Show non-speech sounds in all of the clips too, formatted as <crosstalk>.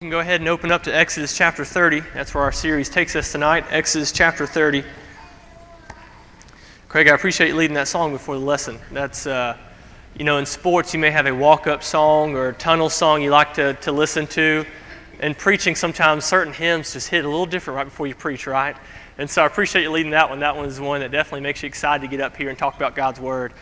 You can go ahead and open up to Exodus chapter 30. That's where our series takes us tonight. Exodus chapter 30. Craig, I appreciate you leading that song before the lesson. That's, uh, you know, in sports, you may have a walk up song or a tunnel song you like to, to listen to. In preaching, sometimes certain hymns just hit a little different right before you preach, right? And so I appreciate you leading that one. That one is one that definitely makes you excited to get up here and talk about God's Word.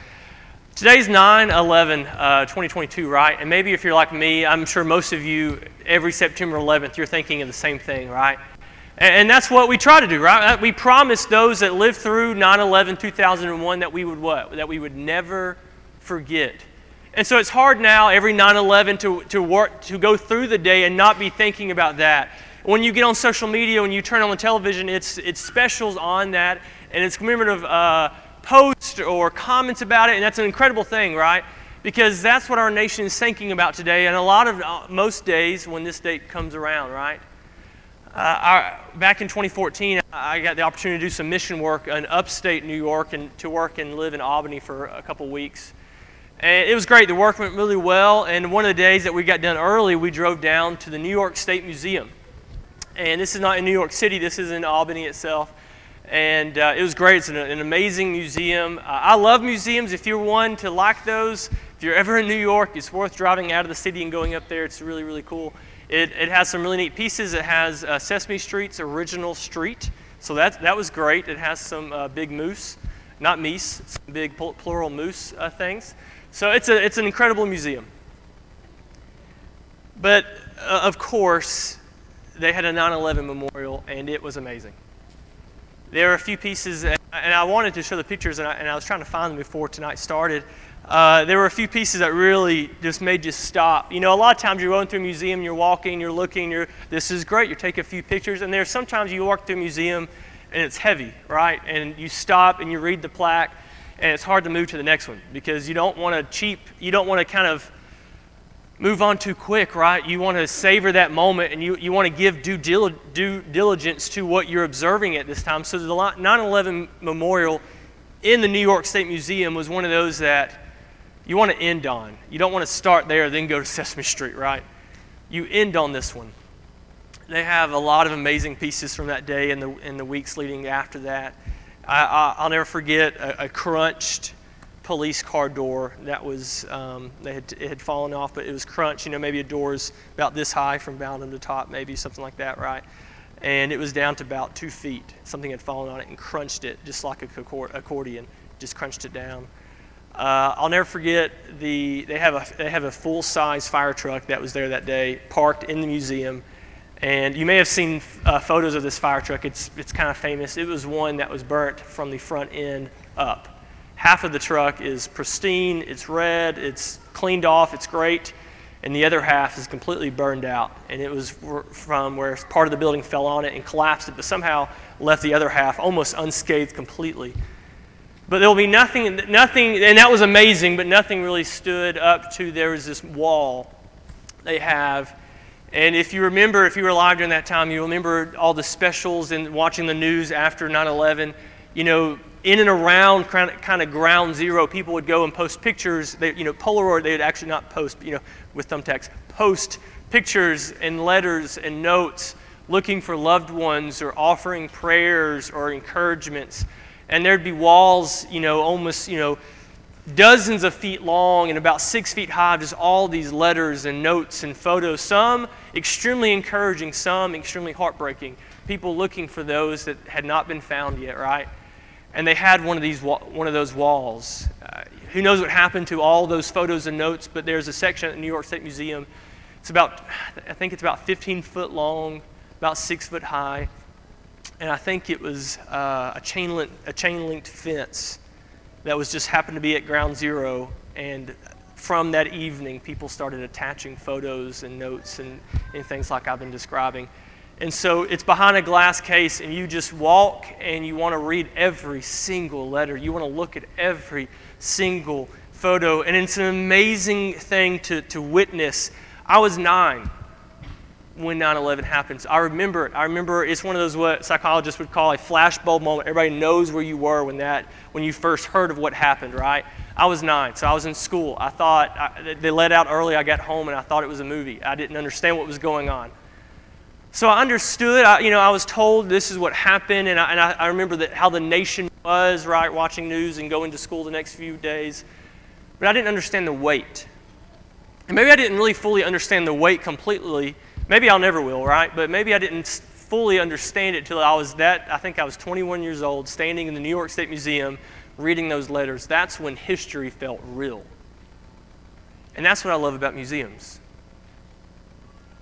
Today's 9 11, uh, 2022, right? And maybe if you're like me, I'm sure most of you, every September 11th, you're thinking of the same thing, right? And, and that's what we try to do, right? Uh, we promised those that lived through 9 11, 2001 that we would what? That we would never forget. And so it's hard now, every 9 11, to, to, work, to go through the day and not be thinking about that. When you get on social media, when you turn on the television, it's, it's specials on that, and it's commemorative. Uh, posts or comments about it, and that's an incredible thing, right? Because that's what our nation is thinking about today, and a lot of uh, most days when this date comes around, right? Uh, our, back in 2014, I got the opportunity to do some mission work in upstate New York and to work and live in Albany for a couple weeks. And it was great. The work went really well. And one of the days that we got done early, we drove down to the New York State Museum. And this is not in New York City, this is in Albany itself and uh, it was great. It's an, an amazing museum. Uh, I love museums. If you're one to like those, if you're ever in New York, it's worth driving out of the city and going up there. It's really, really cool. It, it has some really neat pieces. It has uh, Sesame Street's original street, so that, that was great. It has some uh, big moose, not meese, some big plural moose uh, things. So it's, a, it's an incredible museum. But uh, of course, they had a 9 11 memorial, and it was amazing there are a few pieces, and I wanted to show the pictures, and I, and I was trying to find them before tonight started. Uh, there were a few pieces that really just made you stop. You know, a lot of times you're going through a museum, you're walking, you're looking, you're, this is great, you're taking a few pictures, and there's sometimes you walk through a museum and it's heavy, right? And you stop and you read the plaque, and it's hard to move to the next one because you don't want to cheap, you don't want to kind of move on too quick, right? You want to savor that moment and you, you want to give due, dil- due diligence to what you're observing at this time. So the 9 11 memorial in the New York State Museum was one of those that you want to end on. You don't want to start there, then go to <laughs> Sesame Street, right? You end on this one. They have a lot of amazing pieces from that day and the, and the weeks leading after that. I, will never forget a, a crunched police car door that was um, had, it had fallen off, but it was crunched. You know, maybe a door is about this high from bottom to top, maybe something like that, right? And it was down to about two feet. Something had fallen on it and crunched it, just like a accordion, just crunched it down. Uh, I'll never forget the they have a they have a full size fire truck that was there that day, parked in the museum. And you may have seen uh, photos of this fire truck. It's, it's kind of famous. It was one that was burnt from the front end up. Half of the truck is pristine, it's red, it's cleaned off, it's great, and the other half is completely burned out. And it was from where part of the building fell on it and collapsed it, but somehow left the other half almost unscathed completely. But there will be nothing, nothing, and that was amazing, but nothing really stood up to there was this wall they have. And if you remember, if you were alive during that time, you remember all the specials and watching the news after 9 11. You know, in and around kind of ground zero, people would go and post pictures. They, you know, Polaroid, they would actually not post, you know, with thumbtacks, post pictures and letters and notes looking for loved ones or offering prayers or encouragements. And there'd be walls, you know, almost, you know, dozens of feet long and about six feet high, just all these letters and notes and photos, some extremely encouraging, some extremely heartbreaking. People looking for those that had not been found yet, right? And they had one of these one of those walls. Uh, who knows what happened to all those photos and notes? But there's a section at the New York State Museum. It's about, I think it's about 15 foot long, about six foot high, and I think it was uh, a chain link, a chain linked fence that was just happened to be at ground zero. And from that evening, people started attaching photos and notes and, and things like I've been describing. And so it's behind a glass case, and you just walk and you want to read every single letter. You want to look at every single photo. And it's an amazing thing to, to witness. I was nine when 9 11 happens. I remember it. I remember it's one of those what psychologists would call a flashbulb moment. Everybody knows where you were when, that, when you first heard of what happened, right? I was nine, so I was in school. I thought, I, they let out early. I got home and I thought it was a movie. I didn't understand what was going on. So I understood, I, you know, I was told this is what happened, and I, and I, I remember that how the nation was, right, watching news and going to school the next few days. But I didn't understand the weight. And maybe I didn't really fully understand the weight completely. Maybe I'll never will, right? But maybe I didn't fully understand it till I was that, I think I was 21 years old, standing in the New York State Museum reading those letters. That's when history felt real. And that's what I love about museums.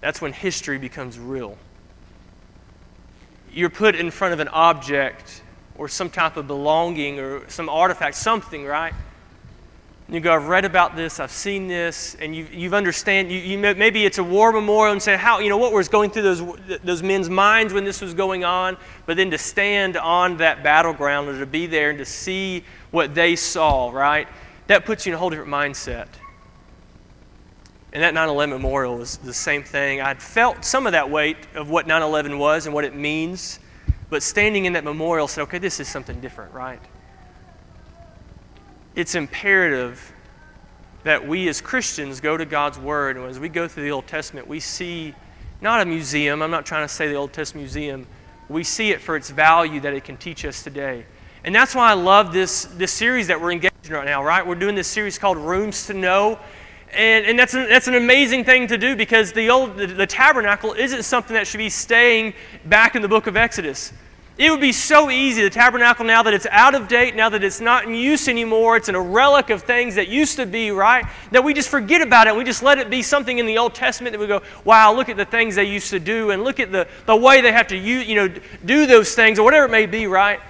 That's when history becomes real. You're put in front of an object or some type of belonging or some artifact, something, right? And you go, I've read about this, I've seen this, and you, you've understand. You, you, maybe it's a war memorial and say how you know what was going through those those men's minds when this was going on, but then to stand on that battleground or to be there and to see what they saw, right? That puts you in a whole different mindset. And that 9 11 memorial was the same thing. I'd felt some of that weight of what 9 11 was and what it means, but standing in that memorial said, okay, this is something different, right? It's imperative that we as Christians go to God's Word, and as we go through the Old Testament, we see not a museum, I'm not trying to say the Old Testament museum, we see it for its value that it can teach us today. And that's why I love this, this series that we're engaged in right now, right? We're doing this series called Rooms to Know. And, and that's, an, that's an amazing thing to do because the, old, the, the tabernacle isn't something that should be staying back in the book of Exodus. It would be so easy, the tabernacle, now that it's out of date, now that it's not in use anymore, it's in a relic of things that used to be, right? That we just forget about it. We just let it be something in the Old Testament that we go, wow, look at the things they used to do and look at the, the way they have to use, you know, do those things or whatever it may be, right?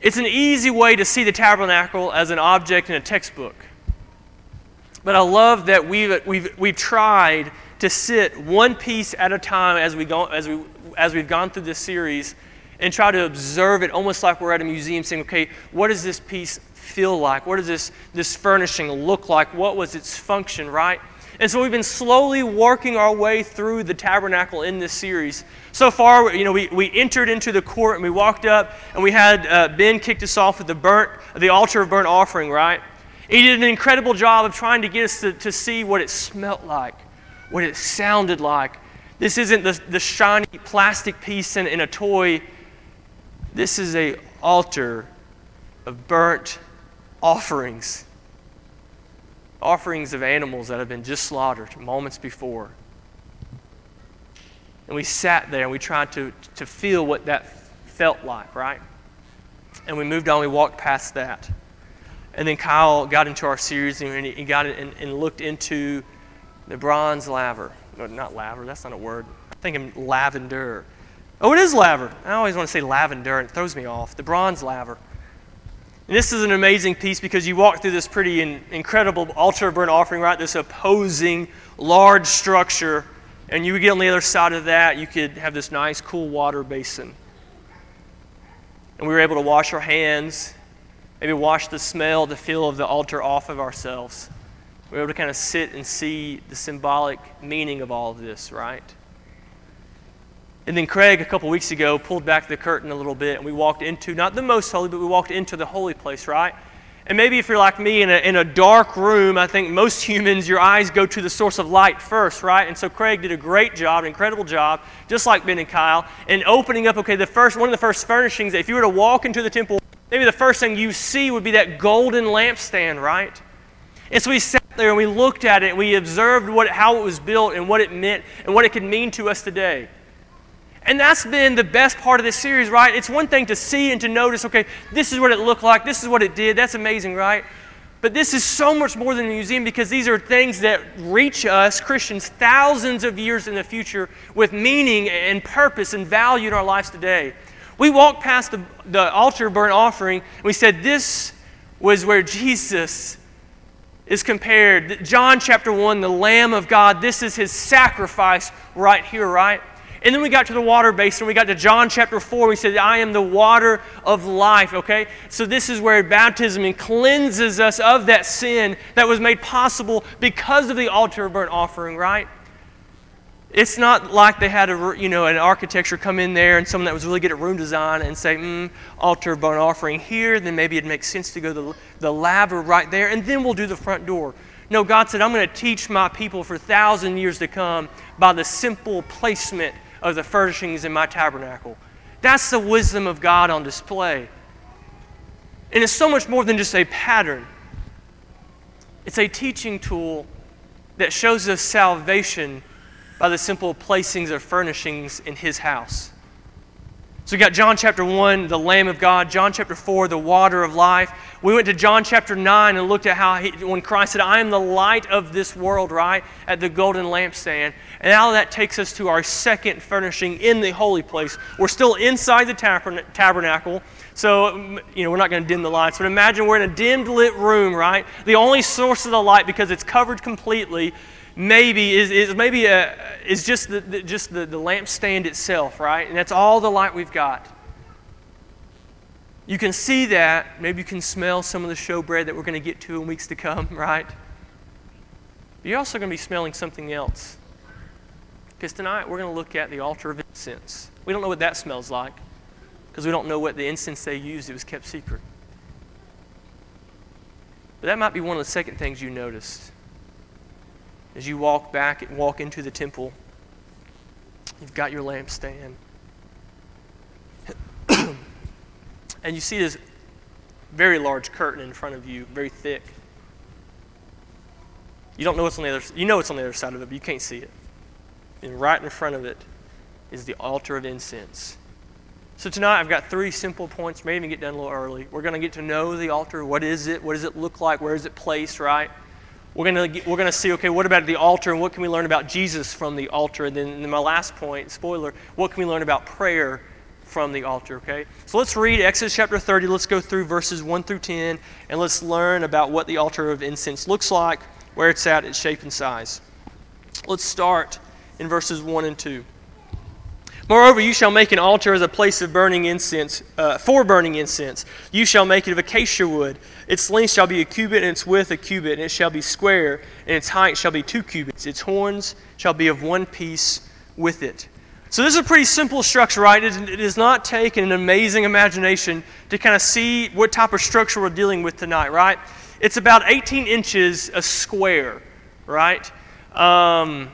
It's an easy way to see the tabernacle as an object in a textbook. But I love that we've, we've, we've tried to sit one piece at a time as, we go, as, we, as we've gone through this series and try to observe it almost like we're at a museum saying, okay, what does this piece feel like? What does this, this furnishing look like? What was its function, right? And so we've been slowly working our way through the tabernacle in this series. So far, you know, we, we entered into the court and we walked up and we had uh, Ben kicked us off with the burnt, the altar of burnt offering, right? He did an incredible job of trying to get us to, to see what it smelt like, what it sounded like. This isn't the, the shiny plastic piece in, in a toy. This is a altar of burnt offerings. Offerings of animals that have been just slaughtered moments before. And we sat there and we tried to, to feel what that felt like, right? And we moved on, we walked past that. And then Kyle got into our series and he got and, and looked into the bronze laver. No, not laver, that's not a word. I'm thinking lavender. Oh, it is laver. I always want to say lavender, and it throws me off. The bronze laver. And this is an amazing piece because you walk through this pretty in, incredible altar burnt offering, right? This opposing large structure. And you would get on the other side of that, you could have this nice, cool water basin. And we were able to wash our hands maybe wash the smell, the feel of the altar off of ourselves. We're able to kind of sit and see the symbolic meaning of all of this, right? And then Craig, a couple weeks ago, pulled back the curtain a little bit, and we walked into, not the most holy, but we walked into the holy place, right? And maybe if you're like me in a, in a dark room, I think most <laughs> humans, your eyes go to the source of light first, right? And so Craig did a great job, an incredible job, just like Ben and Kyle, in opening up, okay, the first, one of the first furnishings, if you were to walk into the temple, maybe the first thing you see would be that golden lampstand, right? And so we sat there and we looked at it we observed what, how it was built and what it meant and what it could mean to us today. And that's been the best part of this series, right? It's one thing to see and to notice, okay, this is what it looked like, this is what it did, that's amazing, right? But this is so much more than a museum because these are things that reach us, Christians, thousands of years in the future with meaning and purpose and value in our lives today. We walked past the, the altar burnt offering, and we said, This was where Jesus is compared. John chapter 1, the Lamb of God, this is his sacrifice right here, right? And then we got to the water basin. We got to John chapter 4. We said, I am the water of life, okay? So this is where baptism cleanses us of that sin that was made possible because of the altar burnt offering, right? It's not like they had a, you know, an architecture come in there and someone that was really good at room design and say, mm, altar burnt offering here, then maybe it makes sense to go to the, the laver right there, and then we'll do the front door. No, God said, I'm going to teach my people for thousand years to come by the simple placement of the furnishings in my tabernacle. That's the wisdom of God on display. And it's so much more than just a pattern, it's a teaching tool that shows us salvation by the simple placings of furnishings in His house. So we got John chapter 1, the Lamb of God, John chapter 4, the water of life. We went to John chapter 9 and looked at how he, when Christ said, I am the light of this world, right? At the golden lampstand. And now that takes us to our second furnishing in the holy place. We're still inside the tabernacle. So, mm, you know, we're not going to dim the lights, but imagine we're in a dimmed lit room, right? The only source of the light, because it's covered completely, maybe is, is maybe a, is just the, the just the, the lampstand itself, right? And that's all the light we've got. You can see that. Maybe you can smell some of the showbread that we're going to get to in weeks to come, <laughs> right? But you're also going to be smelling something else. Because tonight we're going to look at the altar of incense. We don't know what that smells like because we don't know what the incense they used. It was kept secret. But that might be one of the second things you noticed as you walk back and walk into the temple, you've got your lampstand. <clears throat> and you see this very large curtain in front of you, very thick. You don't know what's on the other you know what's on the other side of it, but you can't see it. And right in front of it is the altar of incense. So tonight I've got three simple points. Maybe even get done a little early. We're going to get to know the altar. What is it? What does it look like? Where is it placed, right? We're going to we're going to see okay what about the altar and what can we learn about jesus from the altar? And then in my last point spoiler what can we learn about prayer from the altar okay? So let's read exodus chapter 30 let's go through verses 1 through 10 and let's learn about what the altar of incense looks like where it's at its shape and size. Let's start in verses 1 and 2 Moreover, you shall make an altar as a place of burning incense, uh, for burning incense. You shall make it of acacia wood. Its length shall be a cubit, and its width a cubit, and it shall be square, and its height shall be two cubits. Its horns shall be of one piece with it. So, this is a pretty simple structure, right? It does not take an amazing imagination to kind of see what type of structure we're dealing with tonight, right? It's about 18 inches a square, right? Um,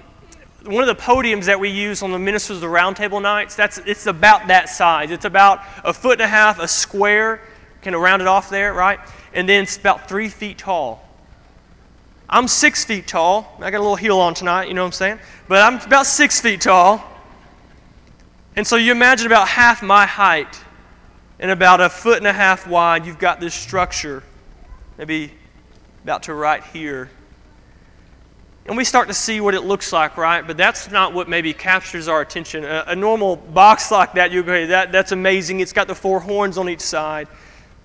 one of the podiums that we use on the ministers of the roundtable nights that's it's about that size. It's about a foot and a half a square kind of round it off there right? And then it's about three feet tall. I'm six feet tall. I got a little heel on tonight you know what i'm saying? But i'm about six feet tall. And so you imagine about half my height and about a foot and a half wide you've got this structure maybe about to right here and we start to see what it looks like, right? But that's not what maybe captures our attention. A, a normal box <laughs> like that, you go, hey, that, that's amazing. It's got the four horns on each side.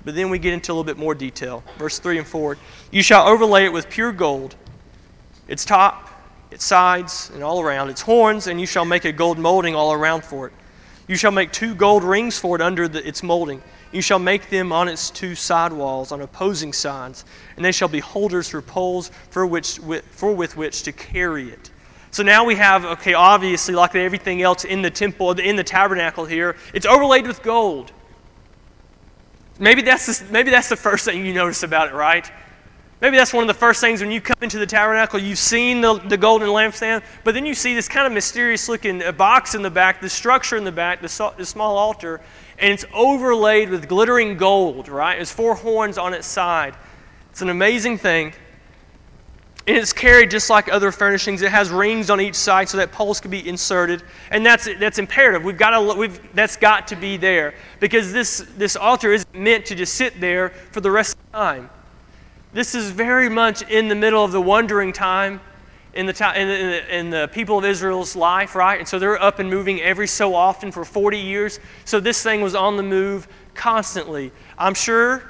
But then we get into a little bit more detail. Verse 3 and 4 You shall overlay it with pure gold, its top, its sides, and all around, its horns, and you shall make a gold molding all around for it. You shall make two gold rings for it under the, its molding. You shall make them on its two side walls on opposing sides, and they shall be holders for poles for, which, for with which to carry it. So now we have, okay, obviously, like everything else in the temple, in the tabernacle here, it's overlaid with gold. Maybe that's, the, maybe that's the first thing you notice about it, right? Maybe that's one of the first things when you come into the tabernacle, you've seen the, the golden lampstand, but then you see this kind of mysterious looking uh, box in the back, the structure in the back, the, the small altar, and it's overlaid with glittering gold, right? There's four horns on its side. It's an amazing thing. And it's carried just like other furnishings. It has rings on each side so that poles can be inserted. And that's, that's imperative. We've got to, we've, that's got to be there because this, this altar isn't meant to just sit there for the rest of the time. This is very much in the middle of the wandering time in the, in, the, in the people of Israel's life, right? And so they're up and moving every so often for 40 years. So this thing was on the move constantly. I'm sure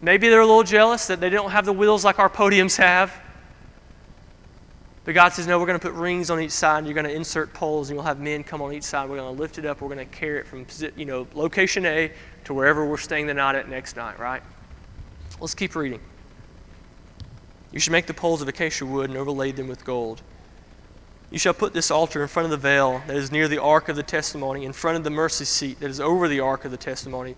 maybe they're a little jealous that they don't have the wheels like our podiums have. But God says, no, we're going to put rings on each side, and you're going to insert poles, and you'll have men come on each side. We're going to lift it up. We're going to carry it from you know, location A to wherever we're staying the night at next night, right? Let's keep reading. You shall make the poles of acacia wood and overlay them with gold. You shall put this altar in front of the veil that is near the ark of the testimony, in front of the mercy seat that is over the ark of the testimony.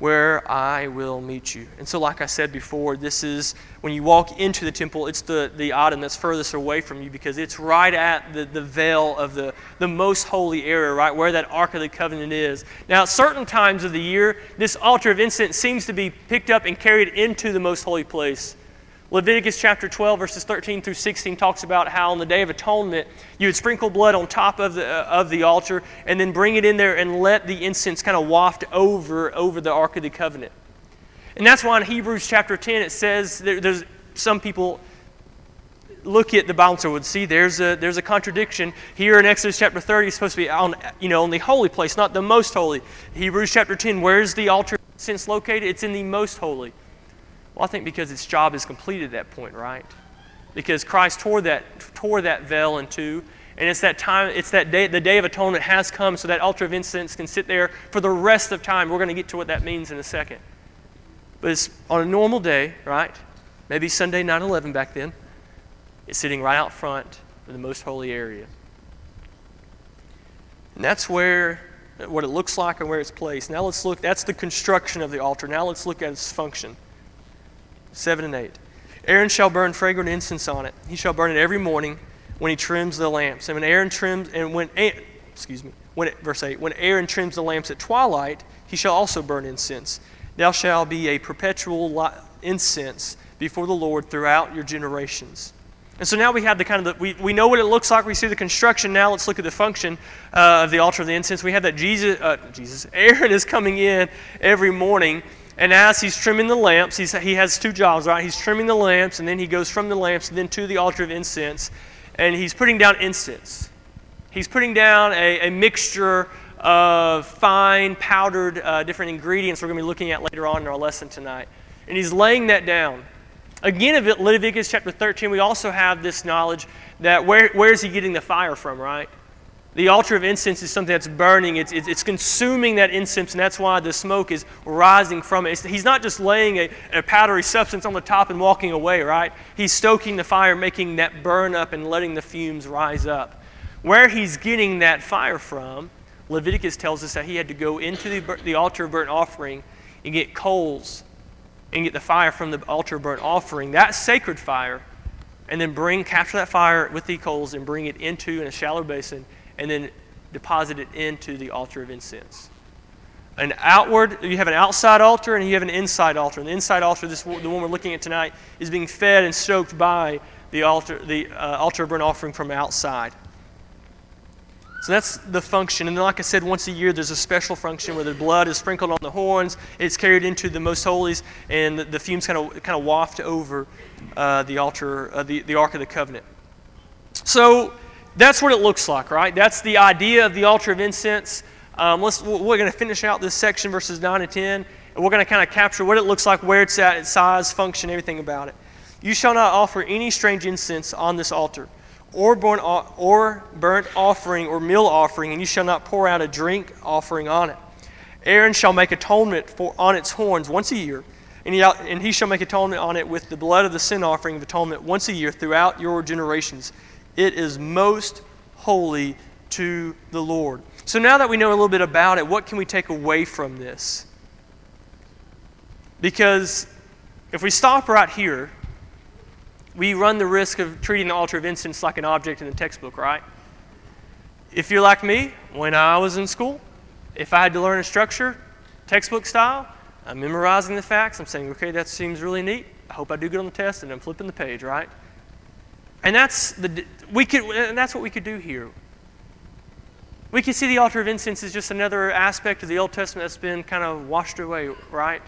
Where I will meet you. And so, like I said before, this is when you walk into the temple, it's the, the item that's furthest away from you because it's right at the, the veil of the, the most holy area, right where that Ark of the Covenant is. Now, at certain times of the year, this altar of incense seems to be picked up and carried into the most holy place. Leviticus chapter 12, verses 13 through 16 talks about how on the Day of Atonement you would sprinkle blood on top of the, uh, of the altar and then bring it in there and let the incense kind of waft over, over the Ark of the Covenant. And that's why in Hebrews chapter 10 it says there, there's some people look at the and would see there's a, there's a contradiction. Here in Exodus chapter 30, it's supposed to be on, you know, on the holy place, not the most holy. Hebrews chapter 10, where's the altar incense located? It's in the most holy. Well, I think because its job is completed at that point, right? Because Christ tore that, tore that veil in two, and it's that time, it's that day, the day of atonement has come, so that altar of incense can sit there for the rest of time. We're going to get to what that means in a second. But it's on a normal day, right? Maybe Sunday 9 11 back then. It's sitting right out front of the most holy area. And that's where what it looks like and where it's placed. Now let's look, that's the construction of the altar. Now let's look at its function. 7 and 8. Aaron shall burn fragrant incense on it. He shall burn it every morning when he trims the lamps. And when Aaron trims, and when, excuse me, when it, verse 8, when Aaron trims the lamps at twilight, he shall also burn incense. Thou shalt be a perpetual incense before the Lord throughout your generations. And so now we have the kind of the, we, we know what it looks like. We see the construction. Now let's look at the function uh, of the altar of the incense. We have that Jesus, uh, Jesus, Aaron is coming in every morning and as he's trimming the lamps, he's, he has two jobs, right? He's trimming the lamps, and then he goes from the lamps and then to the altar of incense, and he's putting down incense. He's putting down a, a mixture of fine, powdered, uh, different ingredients we're going to be looking at later on in our lesson tonight. And he's laying that down. Again, of Leviticus chapter 13, we also have this knowledge that where, where is he getting the fire from, right? The altar of incense is something that's burning, it's, it's, it's, consuming that incense, and that's why the smoke is rising from it. It's, he's not just laying a, a powdery substance on the top and walking away, right? He's stoking the fire, making that burn up and letting the fumes rise up. Where he's getting that fire from, Leviticus tells us that he had to go into the, the altar of burnt offering and get coals and get the fire from the altar of burnt offering, that sacred fire, and then bring, capture that fire with the coals and bring it into in a shallow basin and then deposit it into the altar of incense. An outward, you have an outside altar and you have an inside altar. And the inside altar, this the one we're looking at tonight, is being fed and stoked by the altar, the uh, altar burnt offering from outside. So that's the function. And then, like I said, once a year there's a special function where the blood is sprinkled on the horns, it's carried into the most holies, and the, the fumes kind of kind of waft over uh, the altar, uh, the, the Ark of the Covenant. So that's what it looks like, right? That's the idea of the altar of incense. Um, let's, we're going to finish out this section, verses 9 and 10, and we're going to kind of capture what it looks like, where it's at, its size, function, everything about it. You shall not offer any strange incense on this altar, or burnt, or burnt offering or meal offering, and you shall not pour out a drink offering on it. Aaron shall make atonement for, on its horns once a year, and he, and he shall make atonement on it with the blood of the sin offering of atonement once a year throughout your generations. It is most holy to the Lord. So now that we know a little bit about it, what can we take away from this? Because if we stop right here, we run the risk of treating the altar of incense like an object in the textbook, right? If you're like me, when I was in school, if I had to learn a structure, textbook style, I'm memorizing the facts. I'm saying, okay, that seems really neat. I hope I do good on the test, and I'm flipping the page, right? And that's, the, we could, and that's what we could do here. We could see the altar of incense as just another aspect of the Old Testament that's been kind of washed away, right?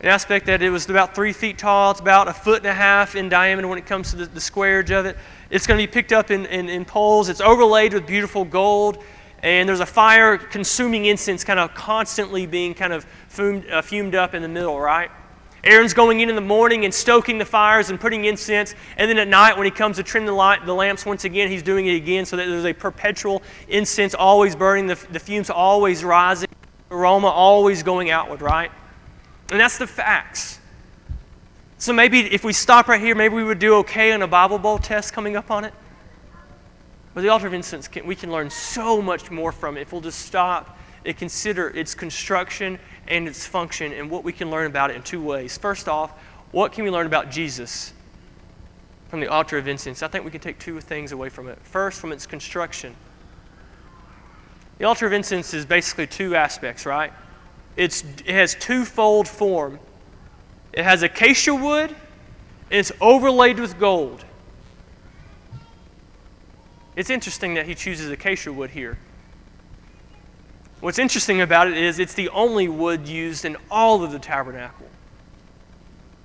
An aspect that it was about three feet tall, it's about a foot and a half in diameter when it comes to the, the squarage of it. It's going to be picked up in, in, in poles, it's overlaid with beautiful gold, and there's a fire consuming incense kind of constantly being kind of fumed, uh, fumed up in the middle, right? Aaron's going in in the morning and stoking the fires and putting incense. And then at night, when he comes to trim the, light, the lamps once again, he's doing it again so that there's a perpetual incense always burning, the, the fumes always rising, aroma always going outward, right? And that's the facts. So maybe if we stop right here, maybe we would do okay on a Bible Bowl test coming up on it. But the altar of incense, can, we can learn so much more from it if we'll just stop and consider its construction and its function and what we can learn about it in two ways. First off, what can we learn about Jesus from the altar of incense? I think we can take two things away from it. First, from its construction. The altar of incense is basically two aspects, right? It's, it has twofold form. It has acacia wood and it's overlaid with gold. It's interesting that he chooses acacia wood here. What's interesting about it is it's the only wood used in all of the tabernacle.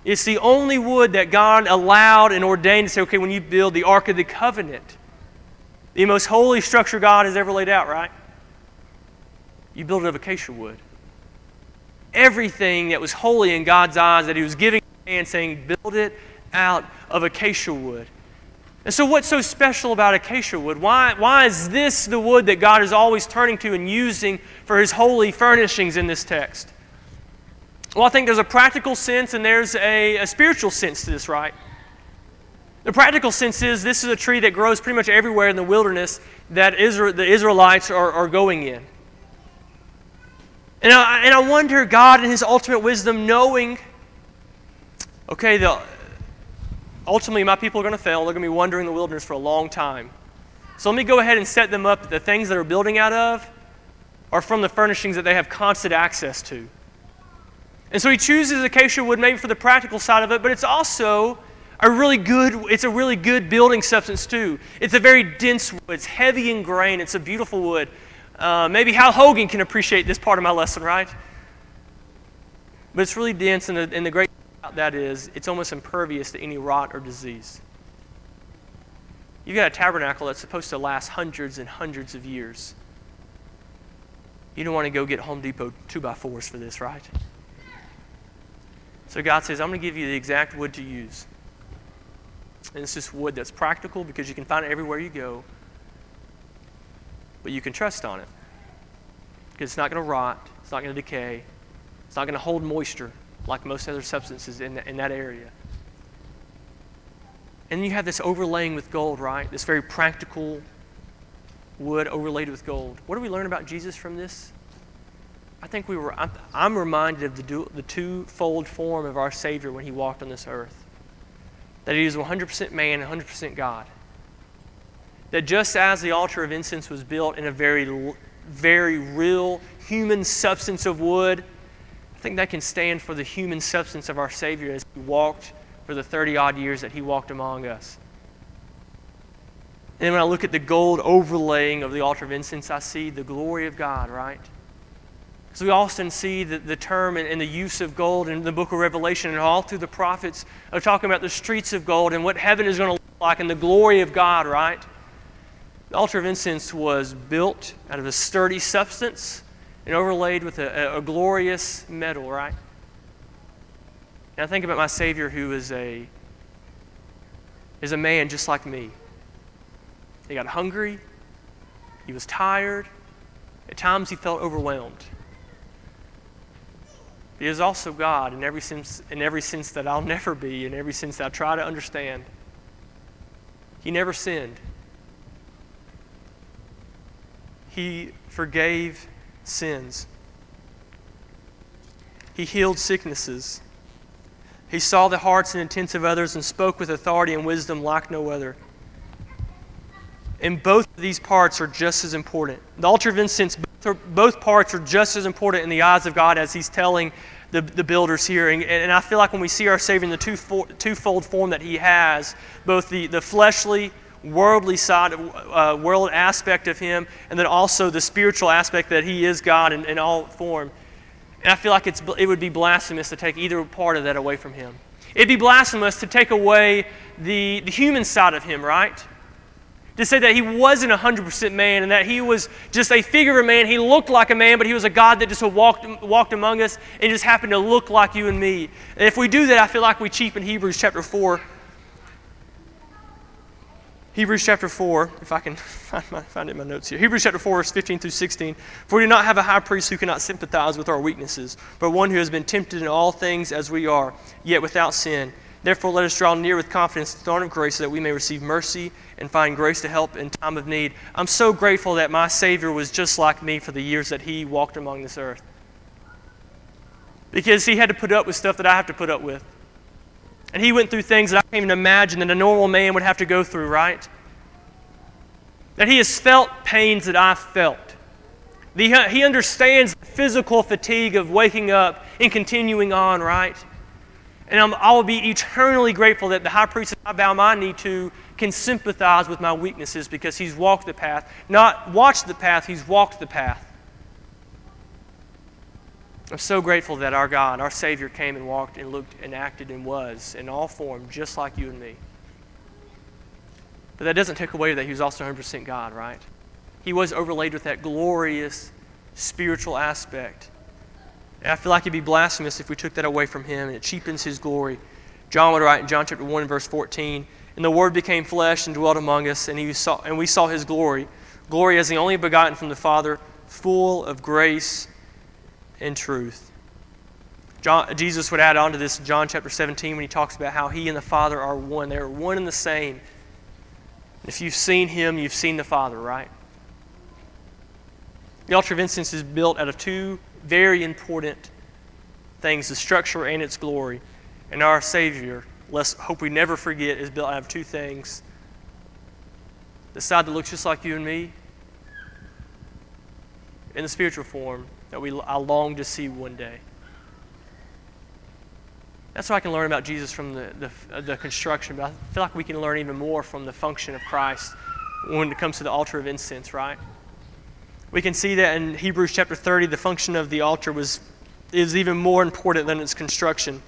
It's the only wood that God allowed and ordained to say, okay, when you build the Ark of the Covenant, the most holy structure God has ever laid out, right? You build it of acacia wood. Everything that was holy in God's eyes that He was giving and saying, build it out of acacia wood. And so, what's so special about acacia wood? Why, why is this the wood that God is always turning to and using for His holy furnishings in this text? Well, I think there's a practical sense and there's a, a spiritual sense to this, right? The practical sense is this is a tree that grows pretty much everywhere in the wilderness that Israel, the Israelites are, are going in. And I, and I wonder, God, in His ultimate wisdom, knowing, okay, the, ultimately my people are going to fail. They're going to be wandering the wilderness for a long time. So let me go ahead and set them up. The things that are building out of are from the furnishings that they have constant access to. And so he chooses acacia wood maybe for the practical side of it, but it's also a really good it's a really good building substance too. It's a very dense wood. It's heavy in grain. It's a beautiful wood. Uh, maybe Hal Hogan can appreciate this part of my lesson, right? But it's really dense, and the, and the great that is it's almost impervious to any rot or disease. You've got a tabernacle that's supposed to last hundreds and hundreds of years. You don't want to go get Home Depot 2 by 4s for this, right? So God says, I'm going to give you the exact wood to use. And it's just wood that's practical because you can find it everywhere you go. But you can trust on it. Because it's not going to rot, it's not going to decay, it's not going to hold moisture like most other substances in, in that area. And you have this overlaying with gold, right? This very practical wood overlaid with gold. What do we learn about Jesus from this? I think we were, I'm, reminded of the, the twofold form of our Savior when he walked on this earth. That he was 100% man and 100% God. That just as the altar of incense was built in a very, very real human substance of wood, think that can stand for the human substance of our Savior as he walked for the 30 odd years that he walked among us. And when I look at the gold overlaying of the altar of incense, I see the glory of God, right? So we often see the, the term and, and, the use of gold in the book of Revelation and all through the prophets are talking about the streets of gold and what heaven is going to look like and the glory of God, right? The altar of incense was built out of a sturdy substance and overlaid with a, a, glorious metal, right? Now think about my Savior who is a, is a man just like me. He got hungry, he was tired, at times he felt overwhelmed. He is also God in every sense, in every sense that I'll <laughs> never be, in every sense that I try to understand. He never sinned. He forgave sins. He healed sicknesses. He saw the hearts and intents of others and spoke with authority and wisdom like no other. And both of these parts are just as important. The altar of incense, both parts are just as important in the eyes of God as He's telling the, the builders here. And, and I feel like when we see our Savior in the twofold, twofold form that He has, both the, the fleshly, worldly side, uh, world aspect of Him, and then also the spiritual aspect that He is God in, in all form. And I feel like it's, it would be blasphemous to take either part of that away from Him. It'd be blasphemous to take away the, the human side of Him, right? to say that he wasn't 100% man and that he was just a figure of a man. He looked like a man, but he was a God that just walked, walked among us and just happened to look like you and me. And if we do that, I feel like we cheapen Hebrews chapter 4. Hebrews chapter 4, if I can <laughs> find, my, find it in my notes here. Hebrews chapter 4, verse 15 through 16. For we do not have a high priest who cannot sympathize with our weaknesses, but one who has been tempted in all things as we are, yet without sin. Therefore, let us draw near with confidence to the throne of grace so that we may receive mercy and find grace to help in time of need. I'm so grateful that my Savior was just like me for the years that He walked among this earth. Because He had to put up with stuff that I have to put up with. And He went through things that I can't even imagine that a normal man would have to go through, right? That He has felt pains that I've felt. Uh, he understands the physical fatigue of waking up and continuing on, right? And I'm, I will be eternally grateful that the high priest I bow my knee to can sympathize with my weaknesses because he's walked the path. Not watched the path, he's walked the path. I'm so grateful that our God, our Savior, came and walked and looked and acted and was in all form just like you and me. But that doesn't take away that he was also 100% God, right? He was overlaid with that glorious spiritual aspect. And I feel like it'd be blasphemous if we took that away from him and it cheapens his glory. John would write in John chapter 1 verse 14, and the word became flesh and dwelt among us, and, he saw, and we saw his glory. Glory as the only begotten from the Father, full of grace and truth. John, Jesus would add on to this in John chapter 17 when he talks about how he and the Father are one. They are one and the same. If you've seen him, you've seen the Father, right? The altar of incense is built out of two very important things the structure and its glory. And our Savior, let's hope we never forget, is built out of two things the side that looks just like you and me, in the spiritual form that we, I long to see one day. That's what I can learn about Jesus from the, the, the, construction, but I feel like we can learn even more from the function of Christ when it comes to the altar of incense, right? We can see that in Hebrews chapter 30, the function of the altar was, is even more important than its construction.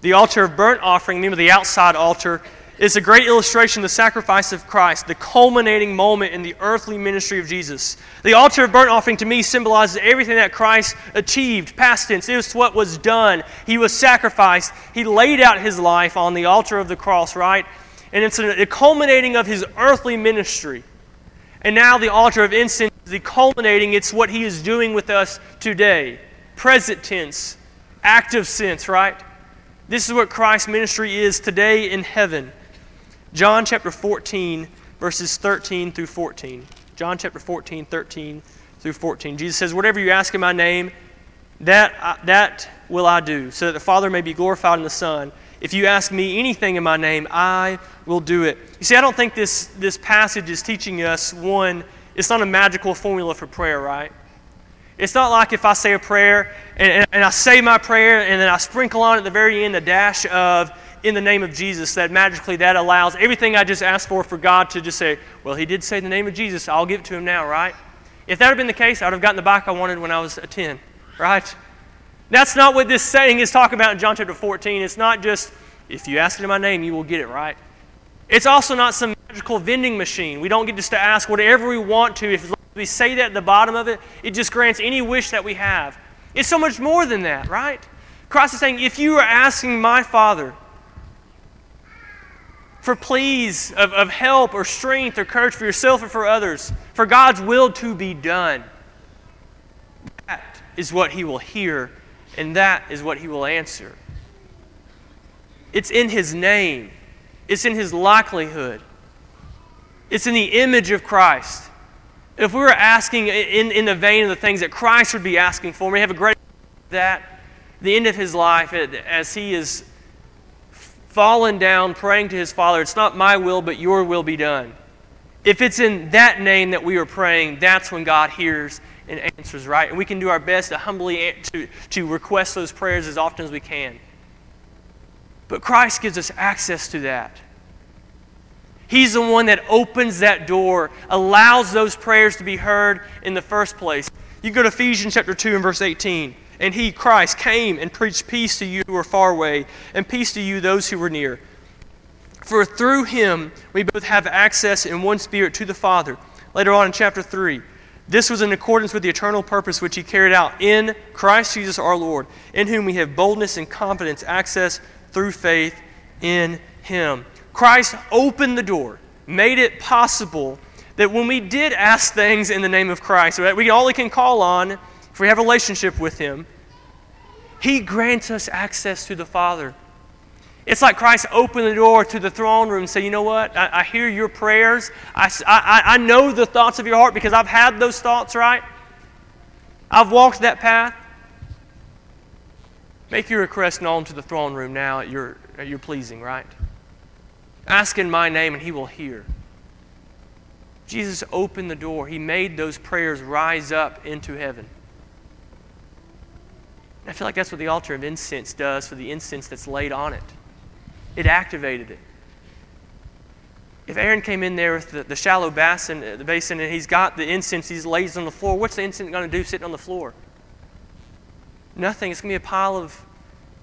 The altar of burnt offering, remember the outside altar, is a great illustration of the sacrifice of Christ, the culminating moment in the earthly ministry of Jesus. The altar of burnt offering to me symbolizes everything that Christ achieved, past tense. It was what was done. He was sacrificed. He laid out his life on the altar of the cross, right? And it's a culminating of his earthly ministry. And now the altar of incense is the culminating, it's what he is doing with us today. Present tense, active sense, right? This is what Christ's ministry is today in heaven. John chapter 14, verses 13 through 14. John chapter 14, 13 through 14. Jesus says, Whatever you ask in my name, that, uh, that will I do, so that the Father may be glorified in the Son. If you ask me anything in my name, I will do it. You see, I don't think this, this passage is teaching us one it's not a magical formula for prayer, right? It's not like if I say a prayer and, and, and, I say my prayer and then I sprinkle on at the very end a dash of in the name of Jesus that magically that allows everything I just asked for for God to just say, well, he did say the name of Jesus, I'll give it to him now, right? If that had been the case, I would have gotten the bike I wanted when I was a 10, right? That's not what this saying is talking about in John chapter 14. It's not just, if you ask it in my name, you will get it, right? It's also not some magical vending machine. We don't get just to ask whatever we want to. If we say that at the bottom of it, it just grants any wish that we have. It's so much more than that, right? Christ is saying, if you are asking my Father for pleas of, of help or strength or courage for yourself or for others, for God's will to be done, that is what He will hear, and that is what He will answer. It's in His name, it's in His likelihood. It's in the image of Christ. If we were asking in, in the vein of the things that Christ would be asking for, we have a great that the end of his life as he is fallen down praying to his Father, it's not my will, but your will be done. If it's in that name that we are praying, that's when God hears and answers, right? And we can do our best to humbly to, to request those prayers as often as we can. But Christ gives us access to that. He's the one that opens that door, allows those prayers to be heard in the first place. You go to Ephesians chapter 2 and verse 18. And he, Christ, came and preached peace to you who are far away, and peace to you, those who were near. For through him we both have access in one spirit to the Father. Later on in chapter 3, this was in accordance with the eternal purpose which he carried out in Christ Jesus our Lord, in whom we have boldness and confidence, access through faith in him. Christ opened the door, made it possible that when we did ask things in the name of Christ, we only can call on if we have a relationship with Him, He grants us access to the Father. It's like Christ opened the door to the throne room and said, You know what? I, I hear your prayers. I, I, I know the thoughts of your heart because I've had those thoughts, right? I've walked that path. Make your request known to the throne room now at your, at your pleasing, right? Ask in my name and he will hear. Jesus opened the door. He made those prayers rise up into heaven. I feel like that's what the altar of incense does for the incense that's laid on it. It activated it. If Aaron came in there with the, the shallow basin, uh, the basin, and he's got the incense, he's lays on the floor, what's the incense going to do sitting on the floor? Nothing. It's going to be a pile of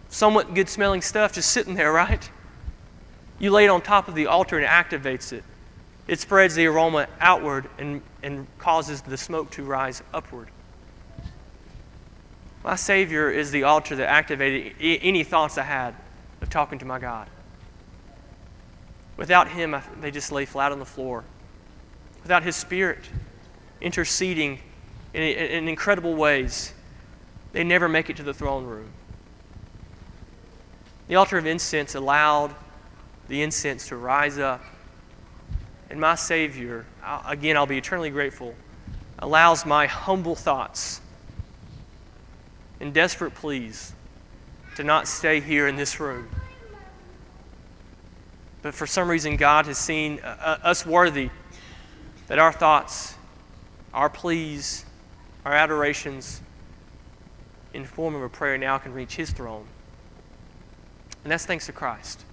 somewhat good smelling stuff just sitting there, <laughs> right? You lay it on top of the altar and it activates it. It spreads the aroma outward and, and causes the smoke to rise upward. My Savior is the altar that activated any thoughts I had of talking to my God. Without Him, they just lay flat on the floor. Without His Spirit interceding in, in incredible ways, they never make it to the throne room. The altar of incense allowed the incense to rise up. And my Savior, again, I'll be eternally grateful, allows my humble thoughts and desperate pleas to not stay here in this room. But for some reason, God has seen uh, uh us worthy that our thoughts, our pleas, our adorations in the form of a prayer now can reach His throne. And that's thanks to Christ.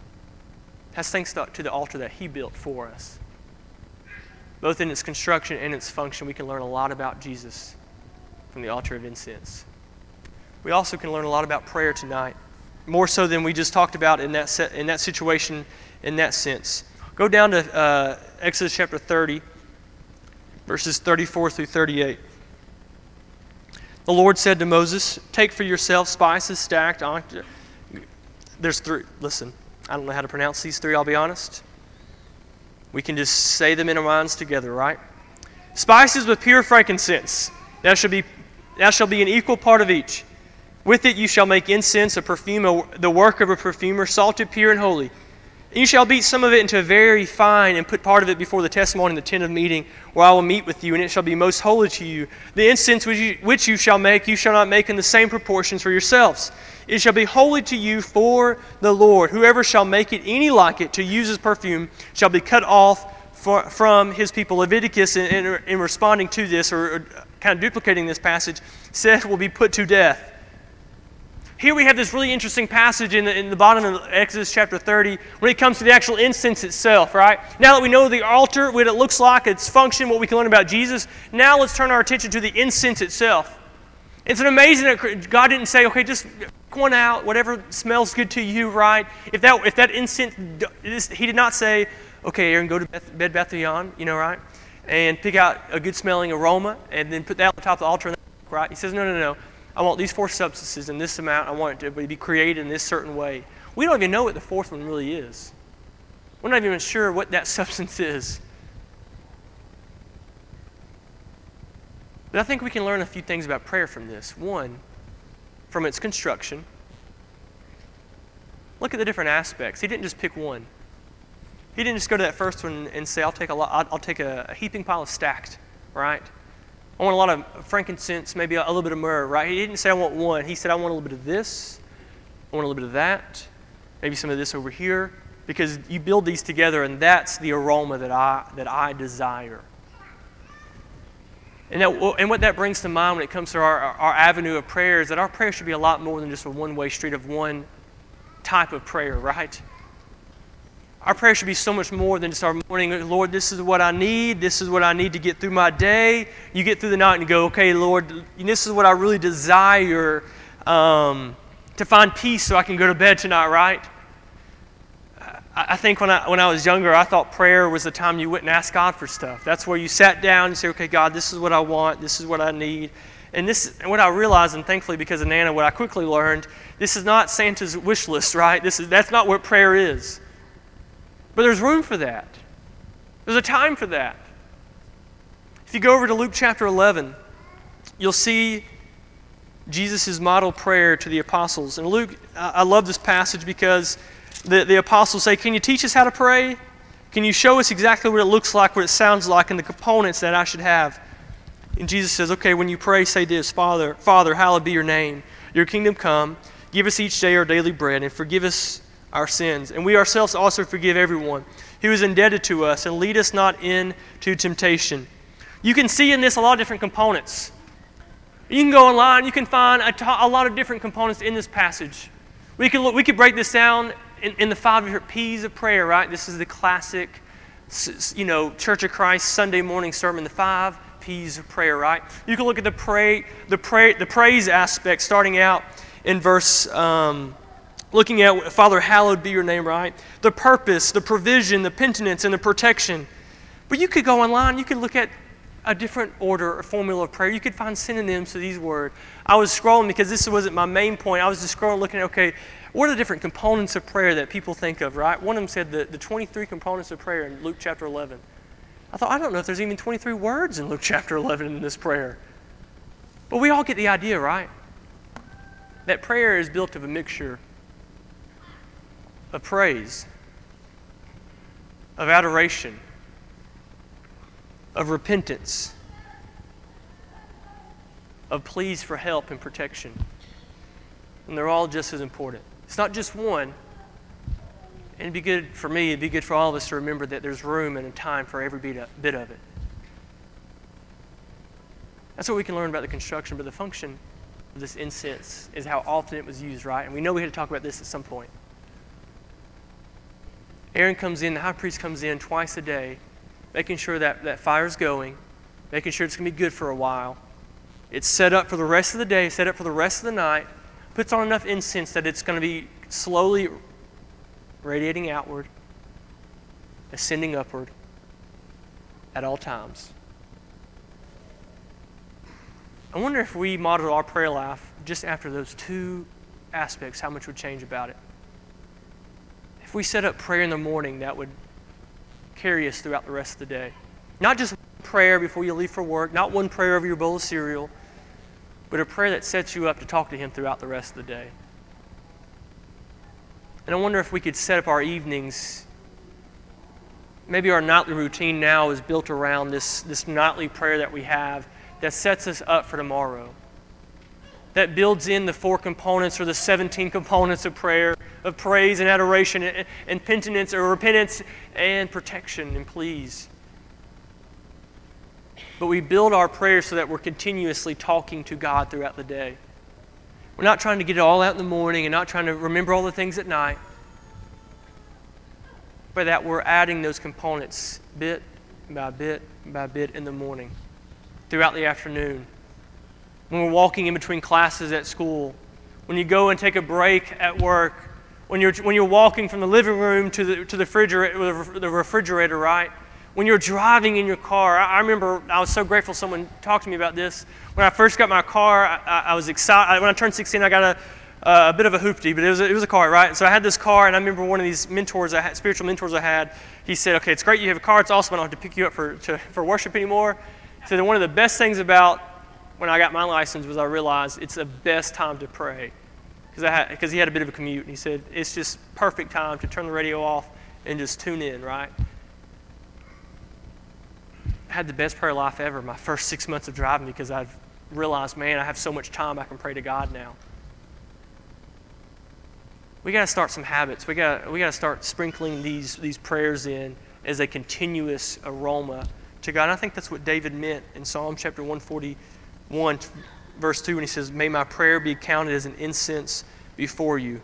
That's thanks to, to the altar that He built for us. Both in its construction and its function, we can learn a lot about Jesus from the altar of incense. We also can learn a lot about prayer tonight, more so than we just talked about in that, set, in that situation, in that sense. Go down to uh, Exodus chapter 30, verses 34 through 38. The Lord said to Moses, Take for yourself spices stacte on. There's three. Listen, I don't know how to pronounce these three, I'll be honest. We can just say them in our minds together, right? Spices with pure frankincense. That shall be, that shall be an equal part of each. With it you shall make incense, a perfume, the work of a perfumer, salted, pure, and holy. And you shall beat some of it into a very fine, and put part of it before the testimony in the tent of meeting, where I will meet with you, and it shall be most holy to you. The incense which you, which you shall make, you shall not make in the same proportions for yourselves. It shall be holy to you for the Lord. Whoever shall make it any like it to use as perfume shall be cut off for, from his people. Leviticus, in, in, in responding to this, or, or kind of duplicating this passage, said will be put to death. Here we have this really interesting passage in the, in the bottom of Exodus chapter 30 when it comes to the actual incense itself, right? Now that we know the altar, what it looks like, its function, what we can learn about Jesus, now let's turn our attention to the incense itself. It's an amazing that God didn't say, okay, just one out, whatever smells good to you, right? If that, if that incense, he did not say, okay, Aaron, go to Beth, Bed Bath you know, right? And pick out a good smelling aroma and then put that on top of the altar, right? He says, no, no, no. I want these four substances in this amount. I want it to be created in this certain way. We don't even know what the fourth one really is. We're not even sure what that <laughs> substance is. But I think we can learn a few things about prayer from this. One, from its construction. Look at the different aspects. He didn't just pick one. He didn't just go to that first one and say, "I'll take a lot, I'll take a, a heaping pile of stacte," right? I want a lot of frankincense, maybe a, a little bit of myrrh, right? He didn't say, I want one. He said, I want a little bit of this, I want a little bit of that, maybe some of this over here, because you build these together, and that's the aroma that I, that I desire. And, that, and what that brings to mind when it comes to our, our avenue of prayer is that our prayer should be a lot more than just a one way street of one type of prayer, right? Our prayer should be so much more than just our morning, Lord, this is what I need. This is what I need to get through my day. You get through the night and go, okay, Lord, this is what I really desire um, to find peace so I can go to bed tonight, right? I think when I, when I was younger, I thought prayer was the time you went and asked God for stuff. That's where you sat down and said, okay, God, this is what I want. This is what I need. And this, what I realized, and thankfully because of Nana, what I quickly learned, this is not Santa's wish list, right? This is, that's not what prayer is. But there's room for that. There's a time for that. If you go over to Luke chapter 11, you'll see Jesus' model prayer to the apostles. And Luke, I love this passage because the, the apostles say, Can you teach us how to pray? Can you show us exactly what it looks like, what it sounds like, and the components that I should have? And Jesus says, Okay, when you pray, say this Father, Father, hallowed be your name. Your kingdom come. Give us each day our daily bread, and forgive us our sins. And we ourselves also forgive everyone who is indebted to us, and lead us not into temptation. You can see in this a lot of different components. You can go online, you can find a, lot of different components in this passage. We could, look, we could break this down in, in the five different P's of prayer, right? This is the classic, you know, Church of Christ Sunday morning sermon, the five P's of prayer, right? You can look at the pray, the pray, the praise aspect, starting out in verse, um, looking at Father, hallowed be your name, right? The purpose, the provision, the penitence, and the protection. But you could go online, you could look at a different order or formula of prayer. You could find synonyms to these words. I was scrolling because this wasn't my main point. I was just scrolling looking at, okay, what are the different components of prayer that people think of, right? One of them said the, the 23 components of prayer in Luke chapter 11. I thought, I don't know if there's even 23 words in Luke <laughs> chapter 11 in this prayer. But we all get the idea, right? That prayer is built of a mixture of praise, of adoration, of repentance, of pleas for help and protection. And they're all just as important. It's not just one. And it'd be good for me, it'd be good for all of us to remember that there's room and a time for every bit of it. That's what we can learn about the construction, but the function of this incense is how often it was used, right? And we know we had to talk about this at some point. Aaron comes in, the high priest comes in twice a day making sure that that fire's going, making sure it's going to be good for a while. It's set up for the rest of the day, set up for the rest of the night, puts on enough incense that it's going to be slowly radiating outward, ascending upward at all times. I wonder if we modeled our prayer life just after those two aspects, how much would change about it. If we set up prayer in the morning, that would carry us throughout the rest of the day. Not just prayer before you leave for work, not one prayer over your bowl of cereal, but a prayer that sets you up to talk to Him throughout the rest of the day. And I wonder if we could set up our evenings. Maybe our nightly routine now is built around this, this nightly prayer that we have that sets us up for tomorrow. That builds in the four components or the 17 components of prayer of praise and adoration and, and penitence or repentance and protection and please. But we build our prayers so that we're continuously talking to God throughout the day. We're not trying to get it all out in the morning and not trying to remember all the things at night, but that we're adding those components bit by bit by bit in the morning, throughout the afternoon, when we're walking in between classes at school, when you go and take a break at work, when you're, when you're walking from the living room to the, to the refrigerator, the refrigerator, right? When you're driving in your car, I, I remember I was so grateful someone talked to me about this. When I first got my car, I, I was excited. When I turned 16, I got a, uh, a bit of a hoopty, but it was a, it was a car, right? So I had this car, and I remember one of these mentors, had, spiritual mentors I had, he said, okay, it's great you have a car. It's awesome. I don't have to pick you up for, to, for worship anymore. Said, one of the best things about when I got my license was I realized it's the best time to pray because he had a bit of a commute. And he said, it's just perfect time to turn the radio off and just tune in, right? I had the best prayer life ever my first six months of driving because I've realized, man, I have so much time I can pray to God now. We got to start some habits. We got we got to start sprinkling these these prayers in as a continuous aroma to God. And I think that's what David meant in Psalm chapter 141 verse 2 when he says, May my prayer be counted as an incense before you.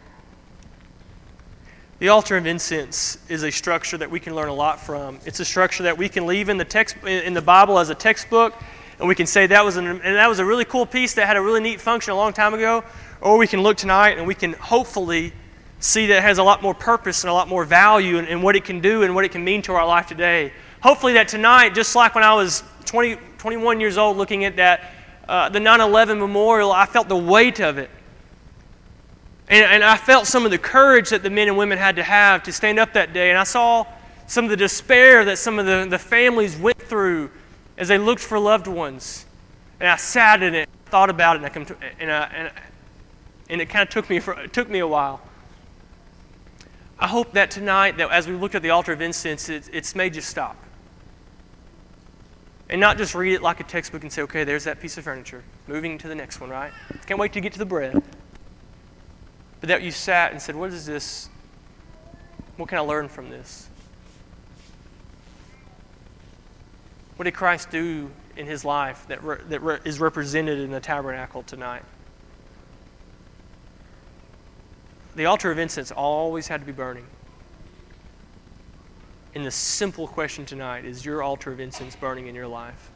The altar of incense is a structure that we can learn a lot from. It's a structure that we can leave in the text in the Bible as a textbook, and we can say that was an, and that was a really cool piece that had a really neat function a long time ago. Or we can look tonight and we can hopefully see that it has a lot more purpose and a lot more value in what it can do and what it can mean to our life today. Hopefully that tonight, just like when I was 20, 21 years old, looking at that uh, the 9 11 memorial, I felt the weight of it. And, and I felt some of the courage that the men and women had to have to stand up that day. And I saw some of the despair that some of the, the families went through as they looked for loved ones. And I sat in it, thought about it, and, I come to, and, I, and, and it kind of took me, for, it took me a while. I hope that tonight, that as we looked at the altar of incense, it, it's made you stop. And not just read it like a textbook and say, okay, there's that piece of furniture. Moving to the next one, right? Can't wait to get to the bread. But that you sat and said, what is this? What can I learn from this? What did Christ do in his life that, re- that re- is represented in the tabernacle tonight? The altar of incense always had to be burning. And the simple question tonight is your altar of incense burning in your life?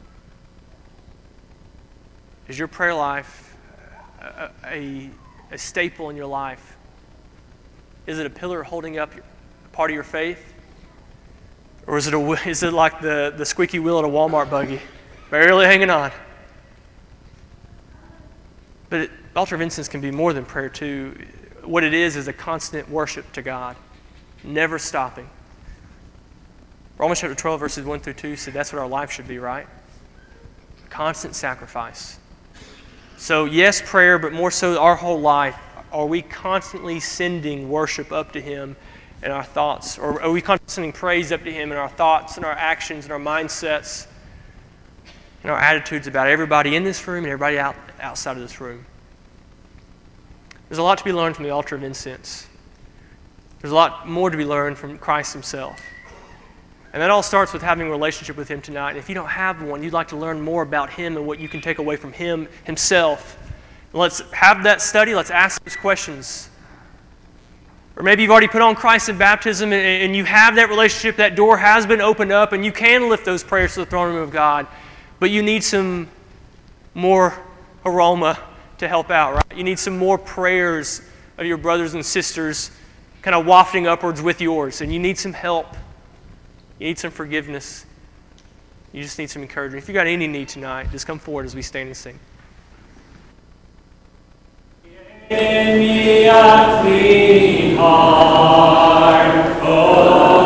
Is your prayer life a, a, a staple in your life? Is it a pillar holding up part of your faith? Or is it, a, <laughs> is it like the, the squeaky wheel at a Walmart buggy, barely hanging on? But it, altar of incense can be more than prayer, too what it is is a constant worship to God, never stopping. Romans chapter 12, verses 1 through 2 said that's what our life should be, right? Constant sacrifice. So, yes, prayer, but more so our whole life. Are we constantly sending worship up to Him in our thoughts? Or are we constantly sending praise up to Him in our thoughts and our actions and our mindsets and our attitudes about everybody in this room and everybody out, outside of this room? There's a lot to be learned from the altar of incense. There's a lot more to be learned from Christ himself. And that all starts with having a relationship with him tonight. And if you don't have one, you'd like to learn more about him and what you can take away from him himself. Let's have that study. Let's ask those questions. Or maybe you've already put on Christ in baptism and you have that relationship, that door has been opened up, and you can lift those prayers to the throne room of God. But you need some more aroma to help out, right? You need some more prayers of your brothers and sisters kind of wafting upwards with yours, and you need some help. You need some forgiveness. You just need some encouragement. If you got any need tonight, just come forward as we stand and sing. Give me a clean heart, oh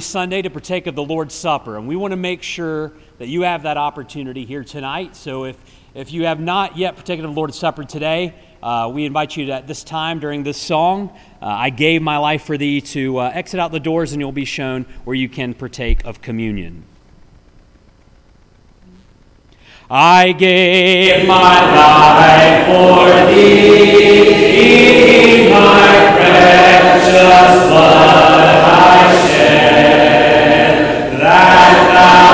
every Sunday to partake of the Lord's Supper, and we want to make sure that you have that opportunity here tonight. So if, if you have not yet partaken of the Lord's Supper today, uh, we invite you to, at this time during this song, uh, I gave my life for thee, to uh, exit out the doors and you'll be shown where you can partake of communion. I gave my life for thee, my precious blood I Prata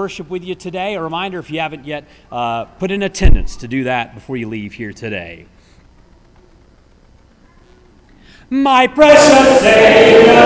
worship with you today. A reminder if you haven't yet, uh, put in attendance to do that before you leave here today. My precious Savior,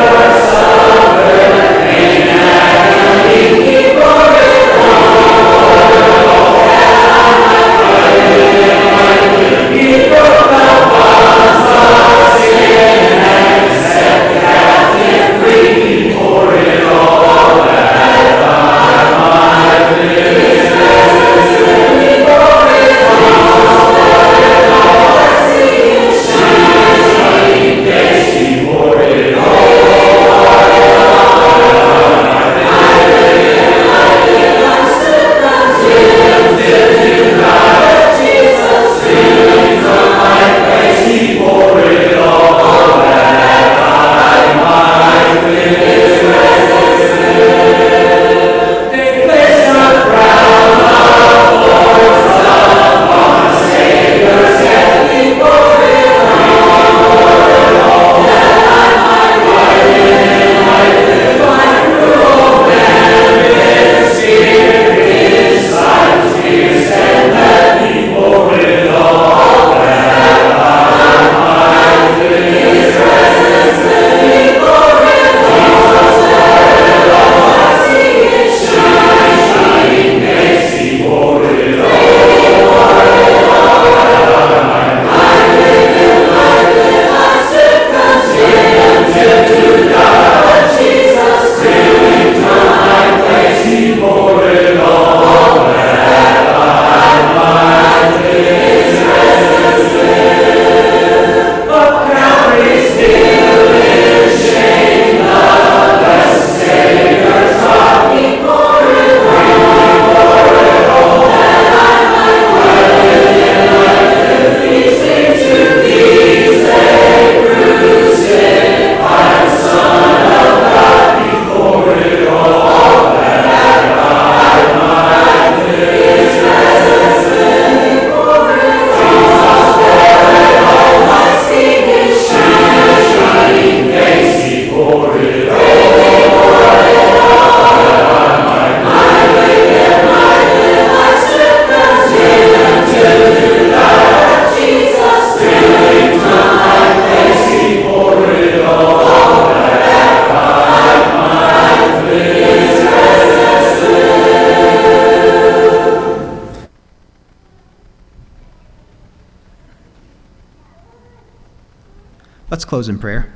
Let's close in prayer.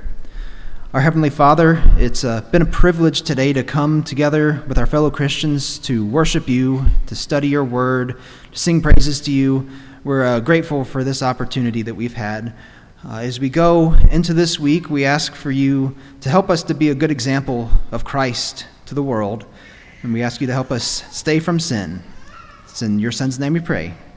Our Heavenly Father, it's uh, been a privilege today to come together with our fellow Christians to worship you, to study your word, to sing praises to you. We're uh, grateful for this opportunity that we've had. Uh, as we go into this week, we ask for you to help us to be a good example of Christ to the world, and we ask you to help us stay from sin. It's in your Son's name we pray.